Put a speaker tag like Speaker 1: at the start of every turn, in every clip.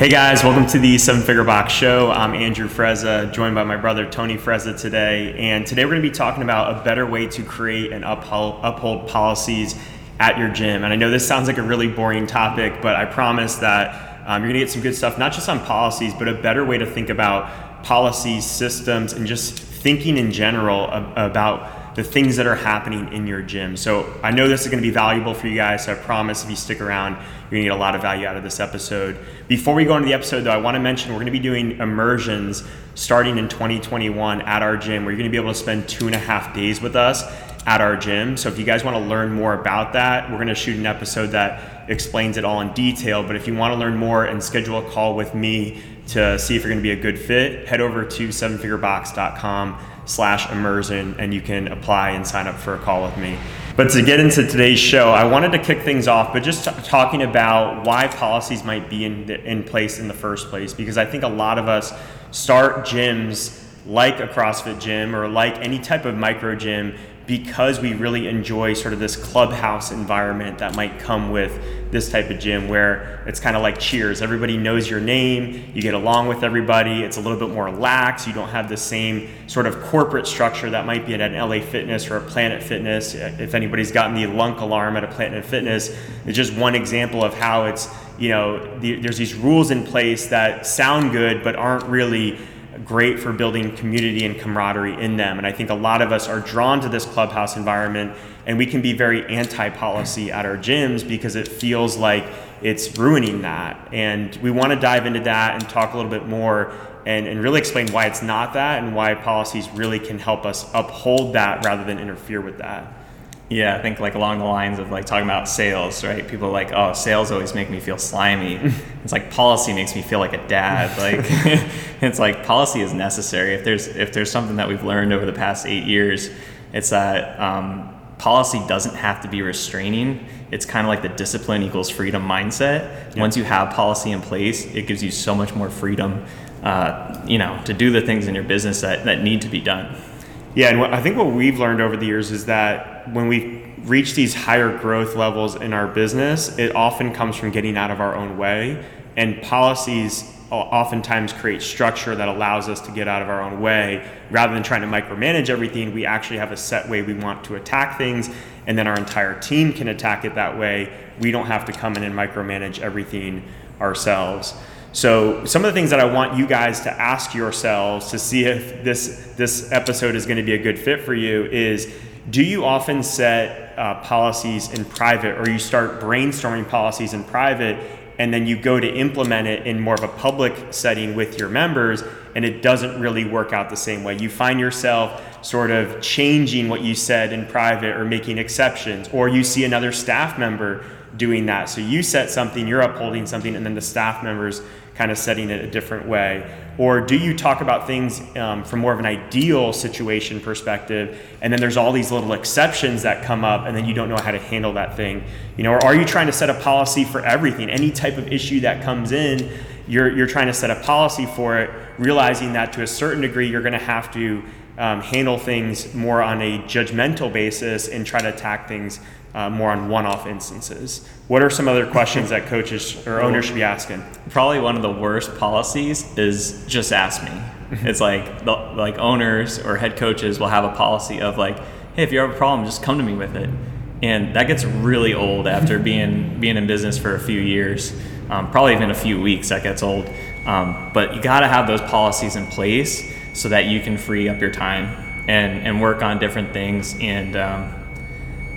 Speaker 1: Hey guys, welcome to the Seven Figure Box Show. I'm Andrew Frezza, joined by my brother Tony Frezza today. And today we're going to be talking about a better way to create and uphold, policies at your gym. And I know this sounds like a really boring topic, but I promise that um, you're going to get some good stuff, not just on policies, but a better way to think about policies, systems, and just thinking in general about the things that are happening in your gym. So I know this is going to be valuable for you guys. So I promise if you stick around, you're going to get a lot of value out of this episode. Before we go into the episode, though, I want to mention we're going to be doing immersions starting in 2021 at our gym where you're going to be able to spend two and a half days with us at our gym. So if you guys want to learn more about that, we're going to shoot an episode that explains it all in detail. But if you want to learn more and schedule a call with me to see if you're going to be a good fit, head over to sevenfigurebox.com slash immersion and you can apply and sign up for a call with me. But to get into today's show, I wanted to kick things off, but just t- talking about why policies might be in, the, in place in the first place, because I think a lot of us start gyms like a CrossFit gym or like any type of micro gym because we really enjoy sort of this clubhouse environment that might come with this type of gym where it's kind of like cheers. Everybody knows your name you get along with everybody it's a little bit more lax you don't have the same sort of corporate structure that might be at an la fitness or a planet fitness. If anybody's gotten the lunk alarm at a planet fitness it's just one example of how it's you know the, there's these rules in place that sound good but aren't really great for building community and camaraderie in them. And I think a lot of us are drawn to this clubhouse environment, and we can be very anti policy at our gyms because it feels like it's ruining that. And we want to dive into that and talk a little bit more and, and really explain why it's not that and why policies really can help us uphold that rather than interfere with that.
Speaker 2: Yeah, I think like along the lines of like talking about sales, right? People are like, oh, sales always make me feel slimy. it's like policy makes me feel like a dad. Like it's like policy is necessary. If there's if there's something that we've learned over the past eight years, it's that um, policy doesn't have to be restraining. It's kind of like the discipline equals freedom mindset. Once you have policy in place, it gives you so much more freedom, uh, you know, to do the things in your business that, that need to be done.
Speaker 1: Yeah, and what, I think what we've learned over the years is that when we reach these higher growth levels in our business, it often comes from getting out of our own way. And policies oftentimes create structure that allows us to get out of our own way. Rather than trying to micromanage everything, we actually have a set way we want to attack things, and then our entire team can attack it that way. We don't have to come in and micromanage everything ourselves. So some of the things that I want you guys to ask yourselves to see if this this episode is going to be a good fit for you is do you often set uh, policies in private or you start brainstorming policies in private and then you go to implement it in more of a public setting with your members and it doesn't really work out the same way? You find yourself sort of changing what you said in private or making exceptions or you see another staff member doing that. So you set something you're upholding something and then the staff members kind of setting it a different way? Or do you talk about things um, from more of an ideal situation perspective, and then there's all these little exceptions that come up, and then you don't know how to handle that thing? You know, or are you trying to set a policy for everything? Any type of issue that comes in, you're, you're trying to set a policy for it, realizing that to a certain degree, you're going to have to um, handle things more on a judgmental basis and try to attack things uh, more on one-off instances. What are some other questions that coaches or owners should be asking?
Speaker 2: Probably one of the worst policies is just ask me. it's like the, like owners or head coaches will have a policy of like, hey, if you have a problem, just come to me with it, and that gets really old after being being in business for a few years. Um, probably even a few weeks that gets old. Um, but you got to have those policies in place so that you can free up your time and and work on different things and um,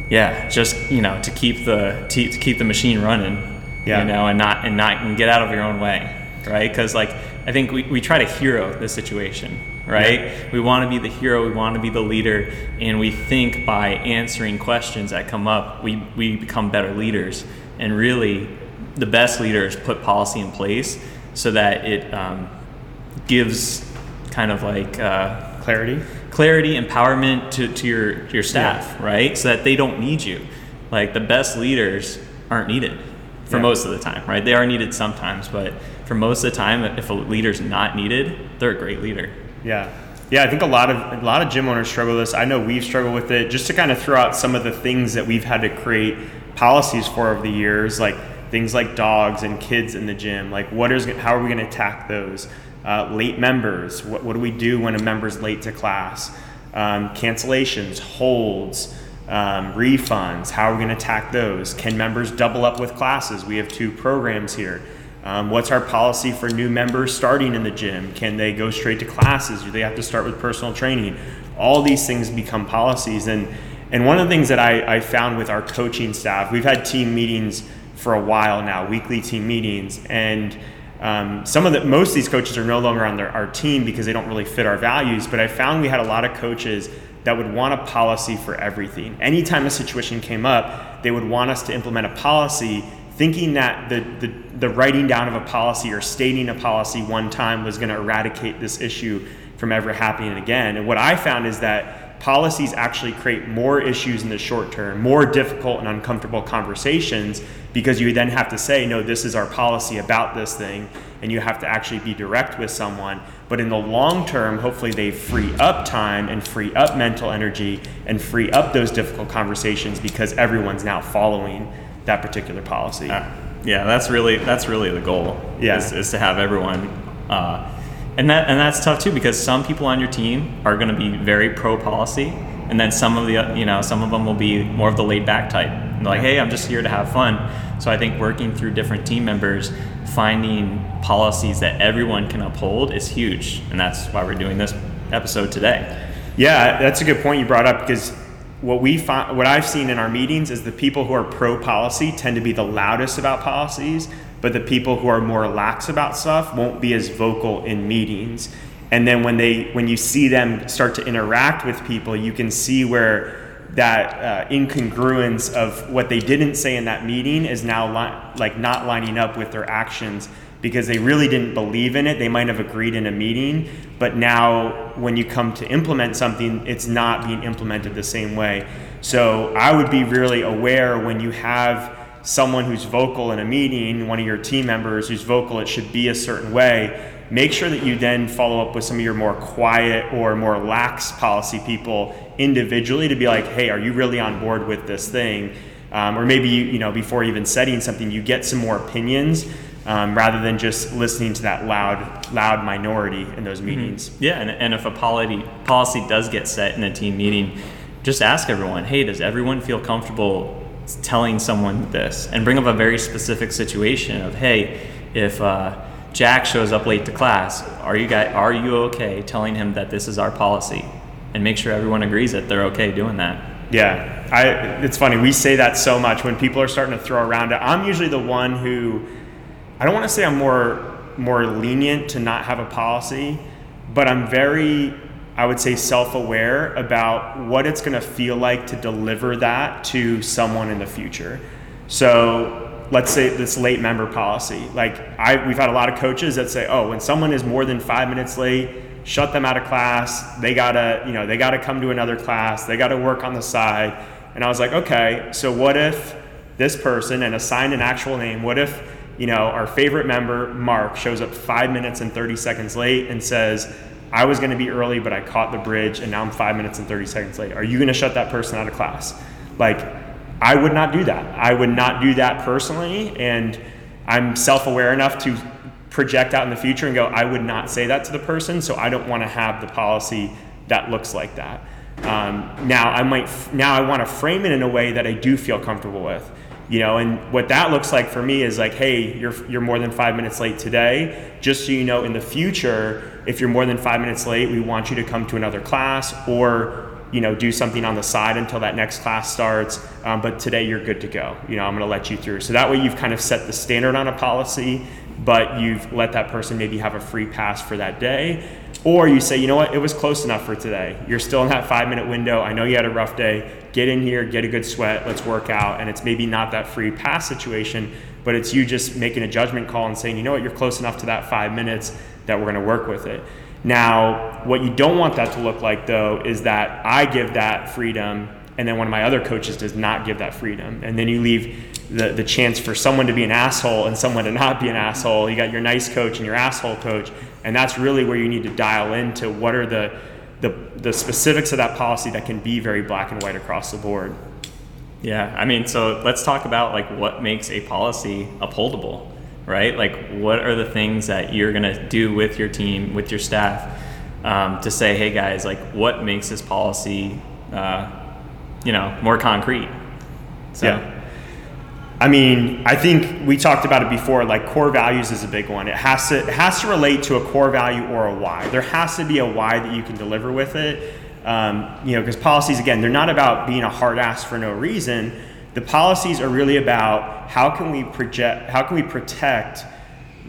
Speaker 2: yeah, just you know to keep the to, to keep the machine running, yeah. you know, and not and not and get out of your own way, right? Because like I think we, we try to hero the situation, right? Yeah. We want to be the hero, we want to be the leader, and we think by answering questions that come up, we we become better leaders. And really, the best leaders put policy in place so that it um, gives kind of like uh,
Speaker 1: clarity
Speaker 2: clarity, empowerment to, to your your staff, yeah. right? So that they don't need you. Like the best leaders aren't needed for yeah. most of the time, right? They are needed sometimes, but for most of the time, if a leader's not needed, they're a great leader.
Speaker 1: Yeah. Yeah, I think a lot of a lot of gym owners struggle with this. I know we've struggled with it. Just to kind of throw out some of the things that we've had to create policies for over the years, like things like dogs and kids in the gym. Like, what is how are we going to attack those? Uh, late members. What, what do we do when a member's late to class? Um, cancellations, holds, um, refunds. How are we going to attack those? Can members double up with classes? We have two programs here. Um, what's our policy for new members starting in the gym? Can they go straight to classes? Do they have to start with personal training? All these things become policies. And, and one of the things that I, I found with our coaching staff, we've had team meetings for a while now, weekly team meetings. And um, some of the, most of these coaches are no longer on their, our team because they don't really fit our values. But I found we had a lot of coaches that would want a policy for everything. Anytime a situation came up, they would want us to implement a policy thinking that the, the, the, writing down of a policy or stating a policy one time was going to eradicate this issue from ever happening again. And what I found is that policies actually create more issues in the short term, more difficult and uncomfortable conversations because you then have to say, no, this is our policy about this thing, and you have to actually be direct with someone. But in the long term, hopefully they free up time and free up mental energy and free up those difficult conversations because everyone's now following that particular policy. Uh,
Speaker 2: yeah, that's really that's really the goal. Yeah, is, is to have everyone, uh, and that and that's tough too because some people on your team are going to be very pro policy, and then some of the you know some of them will be more of the laid back type. Like, hey, I'm just here to have fun. So I think working through different team members, finding policies that everyone can uphold is huge, and that's why we're doing this episode today.
Speaker 1: Yeah, that's a good point you brought up because what we find, what I've seen in our meetings is the people who are pro policy tend to be the loudest about policies, but the people who are more lax about stuff won't be as vocal in meetings. And then when they when you see them start to interact with people, you can see where that uh, incongruence of what they didn't say in that meeting is now li- like not lining up with their actions because they really didn't believe in it. They might have agreed in a meeting, but now when you come to implement something, it's not being implemented the same way. So I would be really aware when you have someone who's vocal in a meeting, one of your team members who's vocal, it should be a certain way. Make sure that you then follow up with some of your more quiet or more lax policy people individually to be like, hey, are you really on board with this thing? Um, or maybe you, you know before even setting something, you get some more opinions um, rather than just listening to that loud loud minority in those mm-hmm. meetings.
Speaker 2: Mm-hmm. Yeah, and, and if a policy policy does get set in a team meeting, just ask everyone, hey, does everyone feel comfortable telling someone this? And bring up a very specific situation of, hey, if uh, Jack shows up late to class, are you guys are you okay telling him that this is our policy? And make sure everyone agrees that they're okay doing that.
Speaker 1: Yeah, I, it's funny. We say that so much when people are starting to throw around it. I'm usually the one who I don't want to say I'm more more lenient to not have a policy, but I'm very I would say self-aware about what it's going to feel like to deliver that to someone in the future. So, let's say this late member policy. Like I we've had a lot of coaches that say, "Oh, when someone is more than 5 minutes late, shut them out of class. They got to, you know, they got to come to another class. They got to work on the side." And I was like, "Okay, so what if this person and assign an actual name, what if you know, our favorite member, Mark, shows up five minutes and 30 seconds late and says, I was to be early, but I caught the bridge and now I'm five minutes and 30 seconds late. Are you to shut that person out of class? Like, I would not do that. I would not do that personally. And I'm self aware enough to project out in the future and go, I would not say that to the person. So I don't want to have the policy that looks like that. Um, now I might, now I want to frame it in a way that I do feel comfortable with you know and what that looks like for me is like hey you're you're more than 5 minutes late today just so you know in the future if you're more than 5 minutes late we want you to come to another class or you know do something on the side until that next class starts um, but today you're good to go you know i'm going to let you through so that way you've kind of set the standard on a policy but you've let that person maybe have a free pass for that day or you say, you know what, it was close enough for today. You're still in that five minute window. I know you had a rough day. Get in here, get a good sweat, let's work out. And it's maybe not that free pass situation, but it's you just making a judgment call and saying, you know what, you're close enough to that five minutes that we're going to work with it. Now, what you don't want that to look like though is that I give that freedom and then one of my other coaches does not give that freedom. And then you leave the, the chance for someone to be an asshole and someone to not be an asshole. You got your nice coach and your asshole coach, and that's really where you need to dial into what are the, the, the specifics of that policy that can be very black and white across the board.
Speaker 2: Yeah, I mean, so let's talk about like what makes a policy upholdable, right? Like, what are the things that you're gonna do with your team, with your staff, um, to say, hey guys, like, what makes this policy, uh, you know, more concrete?
Speaker 1: So. Yeah. I mean, I think we talked about it before. Like core values is a big one. It has to it has to relate to a core value or a why. There has to be a why that you can deliver with it. Um, you know, because policies again, they're not about being a hard ass for no reason. The policies are really about how can we project, how can we protect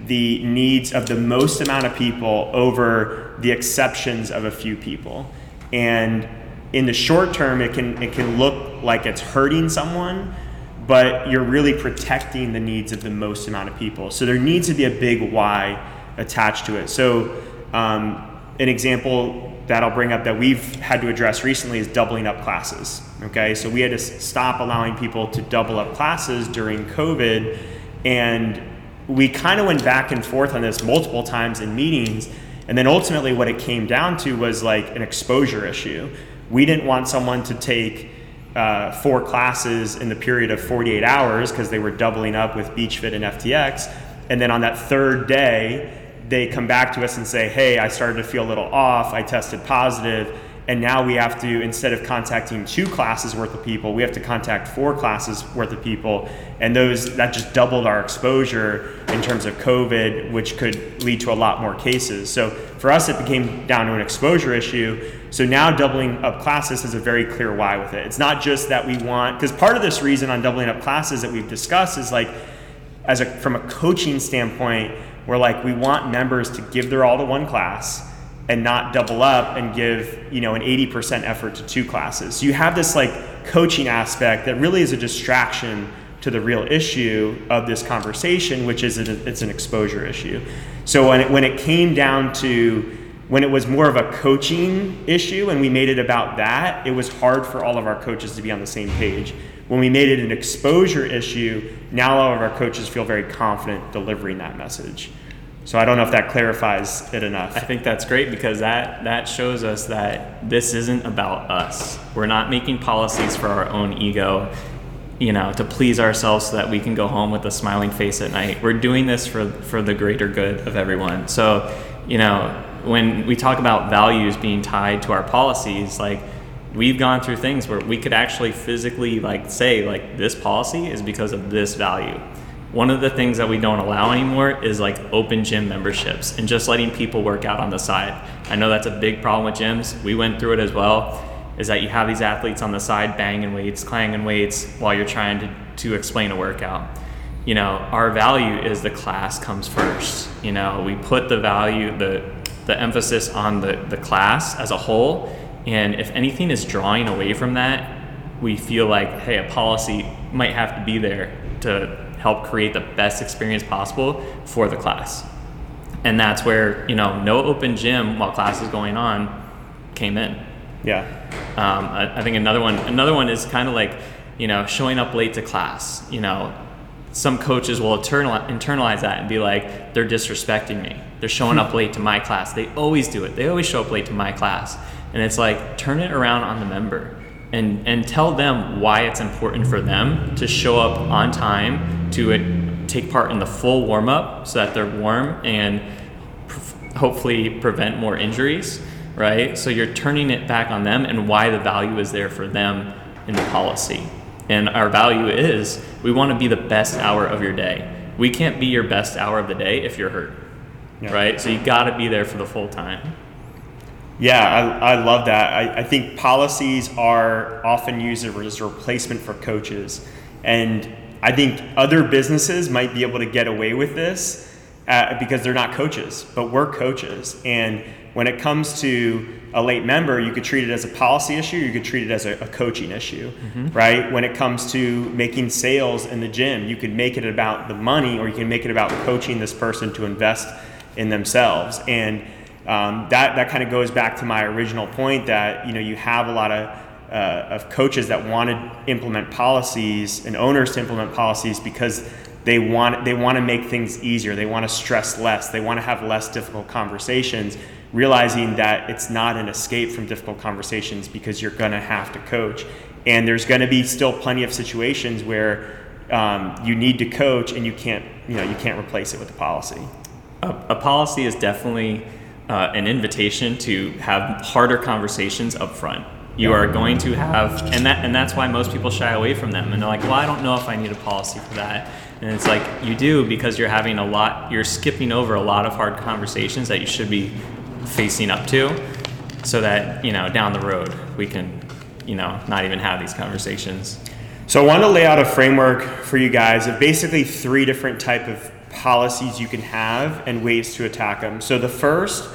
Speaker 1: the needs of the most amount of people over the exceptions of a few people. And in the short term, it can it can look like it's hurting someone, but you're really protecting the needs of the most amount of people. So there needs to be a big why attached to it. So um, an example that I'll bring up that we've had to address recently is doubling up classes. Okay, so we had to stop allowing people to double up classes during COVID, and we kind of went back and forth on this multiple times in meetings. And then ultimately, what it came down to was like an exposure issue. We didn't want someone to take uh, four classes in the period of 48 hours because they were doubling up with BeachFit and FTX. And then on that third day, they come back to us and say, hey, I started to feel a little off, I tested positive, and now we have to, instead of contacting two classes worth of people, we have to contact four classes worth of people. And those that just doubled our exposure in terms of COVID, which could lead to a lot more cases. So for us, it became down to an exposure issue. So now doubling up classes has a very clear why with it. It's not just that we want, because part of this reason on doubling up classes that we've discussed is like, as a, from a coaching standpoint, we're like we want members to give their all to one class and not double up and give you know an 80% effort to two classes. So you have this like coaching aspect that really is a distraction to the real issue of this conversation which is it's an exposure issue. So when it, when it came down to when it was more of a coaching issue and we made it about that it was hard for all of our coaches to be on the same page when we made it an exposure issue, now all of our coaches feel very confident delivering that message. So I don't know if that clarifies it enough.
Speaker 2: I think that's great because that that shows us that this isn't about us. We're not making policies for our own ego, you know, to please ourselves so that we can go home with a smiling face at night. We're doing this for for the greater good of everyone. So, you know, when we talk about values being tied to our policies, like we've gone through things where we could actually physically like say like this policy is because of this value. One of the things that we don't allow anymore is like open gym memberships and just letting people work out on the side. I know that's a big problem with gyms. We went through it as well is that you have these athletes on the side banging weights clanging weights while you're trying to, to explain a workout. You know our value is the class comes first. You know we put the value the the emphasis on the, the class as a whole and if anything is drawing away from that, we feel like, hey, a policy might have to be there to help create the best experience possible for the class. And that's where, you know, no open gym while class is going on came in.
Speaker 1: Yeah.
Speaker 2: Um, I, I think another one, another one is kind of like, you know, showing up late to class. You know, some coaches will internalize that and be like, they're disrespecting me. They're showing up late to my class. They always do it. They always show up late to my class. And it's like, turn it around on the member and, and tell them why it's important for them to show up on time to it, take part in the full warm up so that they're warm and pr- hopefully prevent more injuries, right? So you're turning it back on them and why the value is there for them in the policy. And our value is we want to be the best hour of your day. We can't be your best hour of the day if you're hurt, yeah. right? So you got to be there for the full time.
Speaker 1: Yeah, I, I love that. I, I think policies are often used as a replacement for coaches. And I think other businesses might be able to get away with this uh, because they're not coaches, but we're coaches. And when it comes to a late member, you could treat it as a policy issue, you could treat it as a, a coaching issue, mm-hmm. right? When it comes to making sales in the gym, you could make it about the money or you can make it about coaching this person to invest in themselves. And um, that that kind of goes back to my original point that you know you have a lot of uh, of coaches that want to implement policies and owners to implement policies because they want they want to make things easier. They want to stress less. They want to have less difficult conversations realizing that it's not an escape from difficult conversations because you're going to have to coach. And there's going to be still plenty of situations where um, you need to coach and you can't, you know, you can't replace it with a policy.
Speaker 2: A, a policy is definitely uh, an invitation to have harder conversations up front. You are going to have, and that, and that's why most people shy away from them. And they're like, "Well, I don't know if I need a policy for that." And it's like you do because you're having a lot, you're skipping over a lot of hard conversations that you should be facing up to, so that you know down the road we can, you know, not even have these conversations.
Speaker 1: So I want to lay out a framework for you guys of basically three different type of policies you can have and ways to attack them. So the first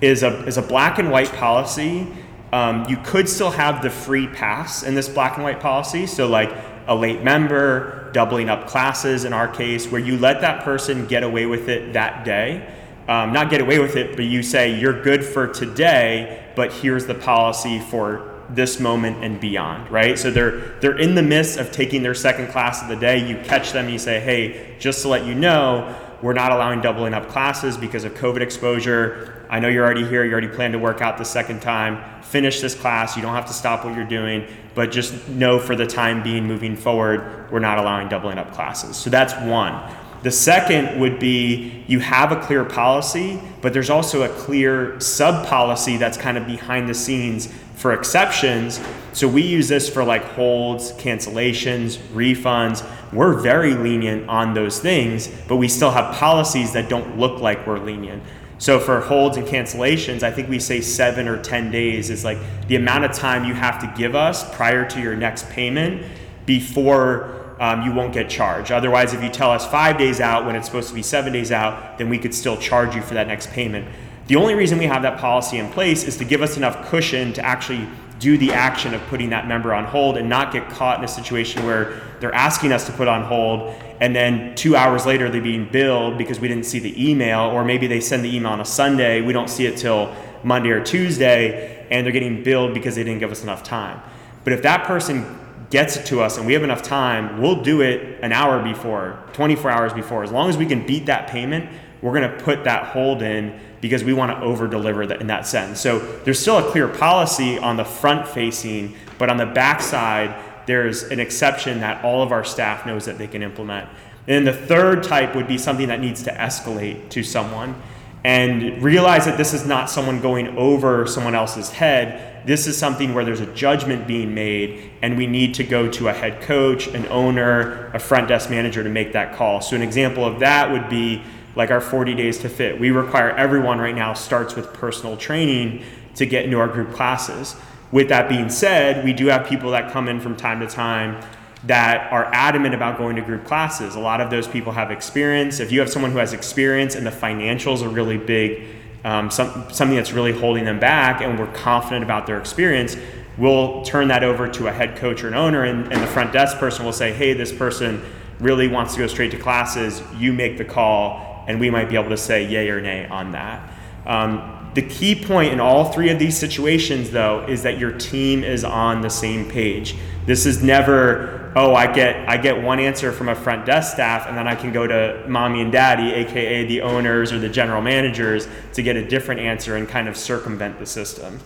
Speaker 1: is a is a black and white policy um, you could still have the free pass in this black and white policy. So, like a late member, doubling up classes in our case, where you let that person get away with it that day. Um, not get away with it, but you say you're good for today, but here's the policy for this moment and beyond, right? So they're they're in the midst of taking their second class of the day. You catch them, and you say, hey, just to let you know, we're not allowing doubling up classes because of COVID exposure. I know you're already here, you already plan to work out the second time. Finish this class, you don't have to stop what you're doing, but just know for the time being moving forward, we're not allowing doubling up classes. So that's one. The second would be you have a clear policy, but there's also a clear sub policy that's kind of behind the scenes for exceptions. So we use this for like holds, cancellations, refunds. We're very lenient on those things, but we still have policies that don't look like we're lenient. So for holds and cancellations, I think we say seven or 10 days is like the amount of time you have to give us prior to your next payment before um, you won't get charged. Otherwise, if you tell us five days out when it's supposed to be seven days out, then we could still charge you for that next payment. The only reason we have that policy in place is to give us enough cushion to actually do the action of putting that member on hold and not get caught in a situation where they're asking us to put on hold and then two hours later they're being billed because we didn't see the email or maybe they send the email on a sunday we don't see it till monday or tuesday and they're getting billed because they didn't give us enough time. But if that person gets it to us and we have enough time we'll do it an hour before 24 hours before as long as we can beat that payment we're going to put that hold in because we want to over deliver in that sense. So there's still a clear policy on the front facing, but on the back side, there's an exception that all of our staff knows that they can implement. And then the third type would be something that needs to escalate to someone and realize that this is not someone going over someone else's head. This is something where there's a judgment being made, and we need to go to a head coach, an owner, a front desk manager to make that call. So, an example of that would be like our 40 days to fit. We require everyone right now starts with personal training to get into our group classes. With that being said, we do have people that come in from time to time that are adamant about going to group classes. A lot of those people have experience. If you have someone who has experience and the financials are really big, um, some, something that's really holding them back, and we're confident about their experience, we'll turn that over to a head coach or an owner, and, and the front desk person will say, hey, this person really wants to go straight to classes. You make the call and we might be able to say yay or nay on that. Um, the key point in all three of these situations, though, is that your team is on the same page. This is never, oh, I get I get one answer from a front desk staff, and then I can go to mommy and daddy, aka the owners or the general managers, to get a different answer and kind of circumvent the system.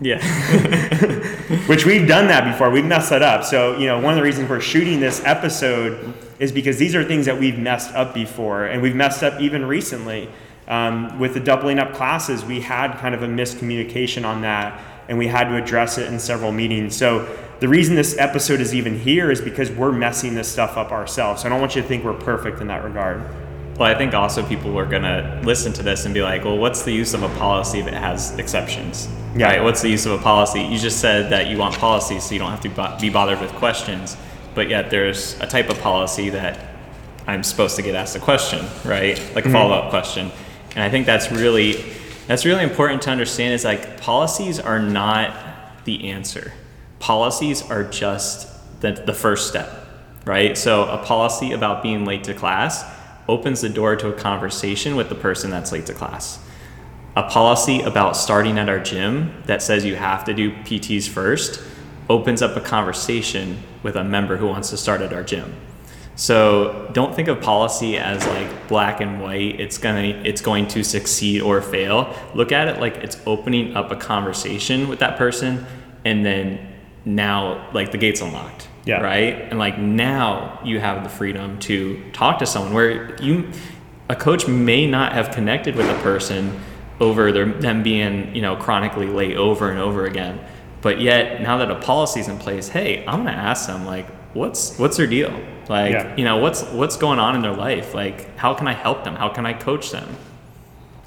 Speaker 2: Yeah.
Speaker 1: Which we've done that before. We've messed that up. So, you know, one of the reasons we're shooting this episode is because these are things that we've messed up before, and we've messed up even recently. Um, with the doubling up classes, we had kind of a miscommunication on that, and we had to address it in several meetings. So, the reason this episode is even here is because we're messing this stuff up ourselves. So, I don't want you to think we're perfect in that regard.
Speaker 2: Well, I think also people are going to listen to this and be like, well, what's the use of a policy that has exceptions? Yeah. Right? What's the use of a policy? You just said that you want policies so you don't have to be bothered with questions, but yet there's a type of policy that I'm supposed to get asked a question, right? Like a mm-hmm. follow up question. And I think that's really that's really important to understand is like policies are not the answer. Policies are just the, the first step, right? So a policy about being late to class opens the door to a conversation with the person that's late to class. A policy about starting at our gym that says you have to do PTs first opens up a conversation with a member who wants to start at our gym. So don't think of policy as like black and white. It's gonna it's going to succeed or fail. Look at it like it's opening up a conversation with that person and then now like the gate's unlocked.
Speaker 1: Yeah.
Speaker 2: Right. And like now you have the freedom to talk to someone where you, a coach may not have connected with a person over their, them being you know chronically late over and over again, but yet now that a policy's in place, hey, I'm gonna ask them like, what's what's their deal? Like,
Speaker 1: Yeah.
Speaker 2: you know, what's what's going on in their life? Like, how can I help them? How can I coach them?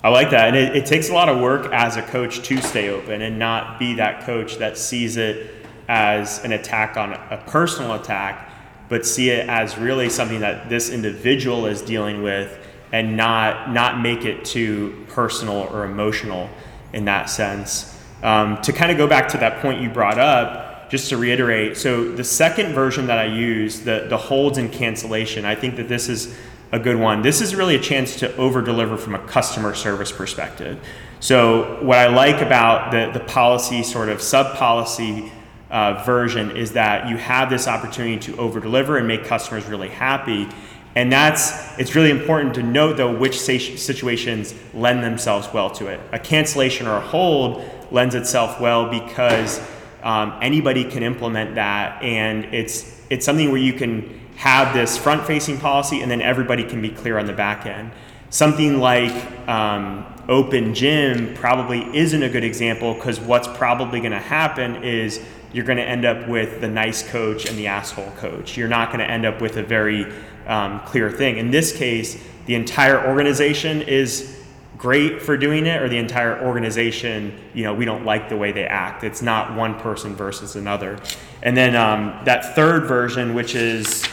Speaker 1: I like that. And it, it takes a lot of work as a coach to stay open and not be that coach that sees it as an attack on a personal attack, but see it as really something that this individual is dealing with and not not make it too personal or emotional in that sense. Um, to kind of go back to that point you brought up, just to reiterate, so the second version that I use, the, the holds and cancellation, I think that this is a good one. This is really a chance to over deliver from a customer service perspective. So, what I like about the, the policy sort of sub policy uh, version is that you have this opportunity to over deliver and make customers really happy. And that's, it's really important to note though which situations lend themselves well to it. A cancellation or a hold lends itself well because um, anybody can implement that and it's, it's something where you can have this front facing policy and then everybody can be clear on the back end. Something like um, open gym probably isn't a good example because what's probably going to happen is you're going to end up with the nice coach and the asshole coach. You're not going to end up with a very um, clear thing. In this case, the entire organization is great for doing it, or the entire organization, you know, we don't like the way they act. It's not one person versus another. And then um, that third version, which is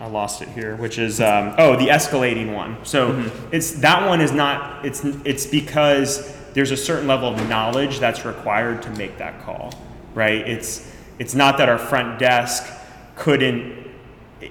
Speaker 1: I lost it here, which is um, oh the escalating one. So it's that one is not it's it's because there's a certain level of knowledge that's required to make that call, right? It's it's not that our front desk couldn't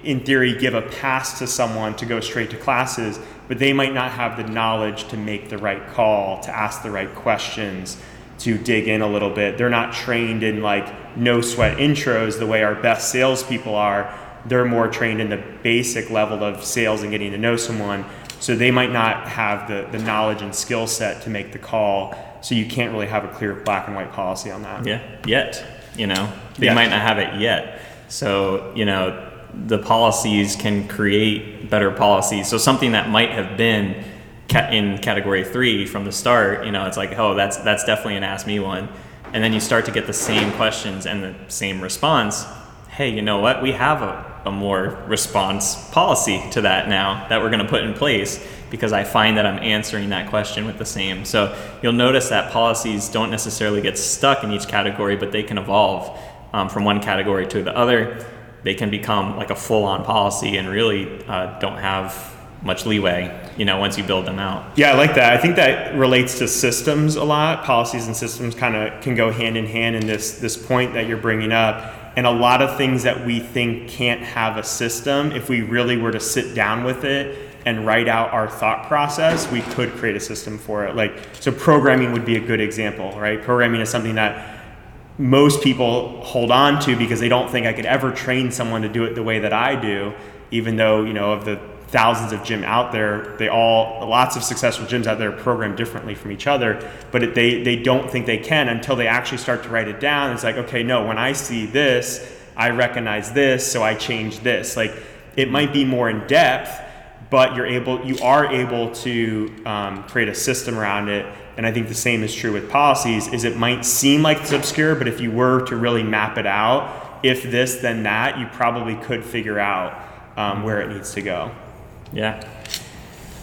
Speaker 1: in theory give a pass to someone to go straight to classes, but they might not have the knowledge to make the right call, to ask the right questions, to dig in a little bit. They're not trained in like no sweat intros the way our best salespeople are. They're more trained in the basic level of sales and getting to know someone. So they might not have the, the knowledge and skill set to make the call. So you can't really have a clear black and white policy on that.
Speaker 2: Yeah, yet, you know, they
Speaker 1: Yeah.
Speaker 2: might not have it yet. So, you know, the policies can create better policies. So something that might have been ca- in category three from the start, you know, it's like, oh, that's that's definitely an ask me one, and then you start to get the same questions and the same response. Hey, you know what? We have a, a more response policy to that now that we're going to put in place because I find that I'm answering that question with the same. So you'll notice that policies don't necessarily get stuck in each category, but they can evolve um, from one category to the other. They can become like a full-on policy and really uh, don't have much leeway, you know, once you build them out.
Speaker 1: Yeah, I like that. I think that relates to systems a lot. Policies and systems kind of can go hand in hand in this this point that you're bringing up. And a lot of things that we think can't have a system, if we really were to sit down with it and write out our thought process, we could create a system for it. Like so programming would be a good example, right? Programming is something that most people hold on to because they don't think I could ever train someone to do it the way that I do, even though, you know, of the thousands of gym out there, they all, lots of successful gyms out there program differently from each other, but it, they, they don't think they can until they actually start to write it down. It's like, okay, no, when I see this, I recognize this, so I change this. Like, it might be more in depth, but you're able you are able to um, create a system around it and i think the same is true with policies is it might seem like it's obscure but if you were to really map it out if this then that you probably could figure out um, where it needs to go
Speaker 2: Yeah.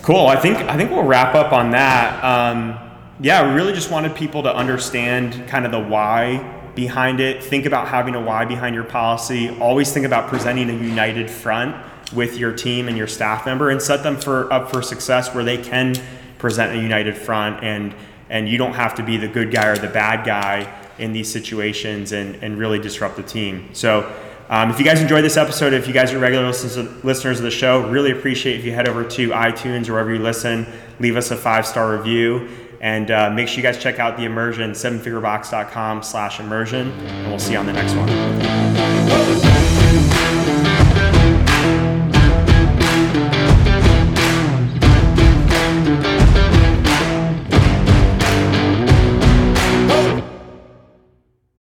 Speaker 1: Cool. I think I think we'll wrap up on that. Um, yeah, we really just wanted people to understand kind of the why behind it. Think about having a why behind your policy. Always think about presenting a united front with your team and your staff member, and set them for up for success where they can present a united front and and you don't have to be the good guy or the bad guy in these situations and, and really disrupt the team. So um, if you guys enjoyed this episode, if you guys are regular listeners, of the show, really appreciate if you head over to iTunes or wherever you listen, leave us a five star review, and uh, make sure you guys check out the immersion, sevenfigurebox.com slash immersion, and we'll see you on the next one.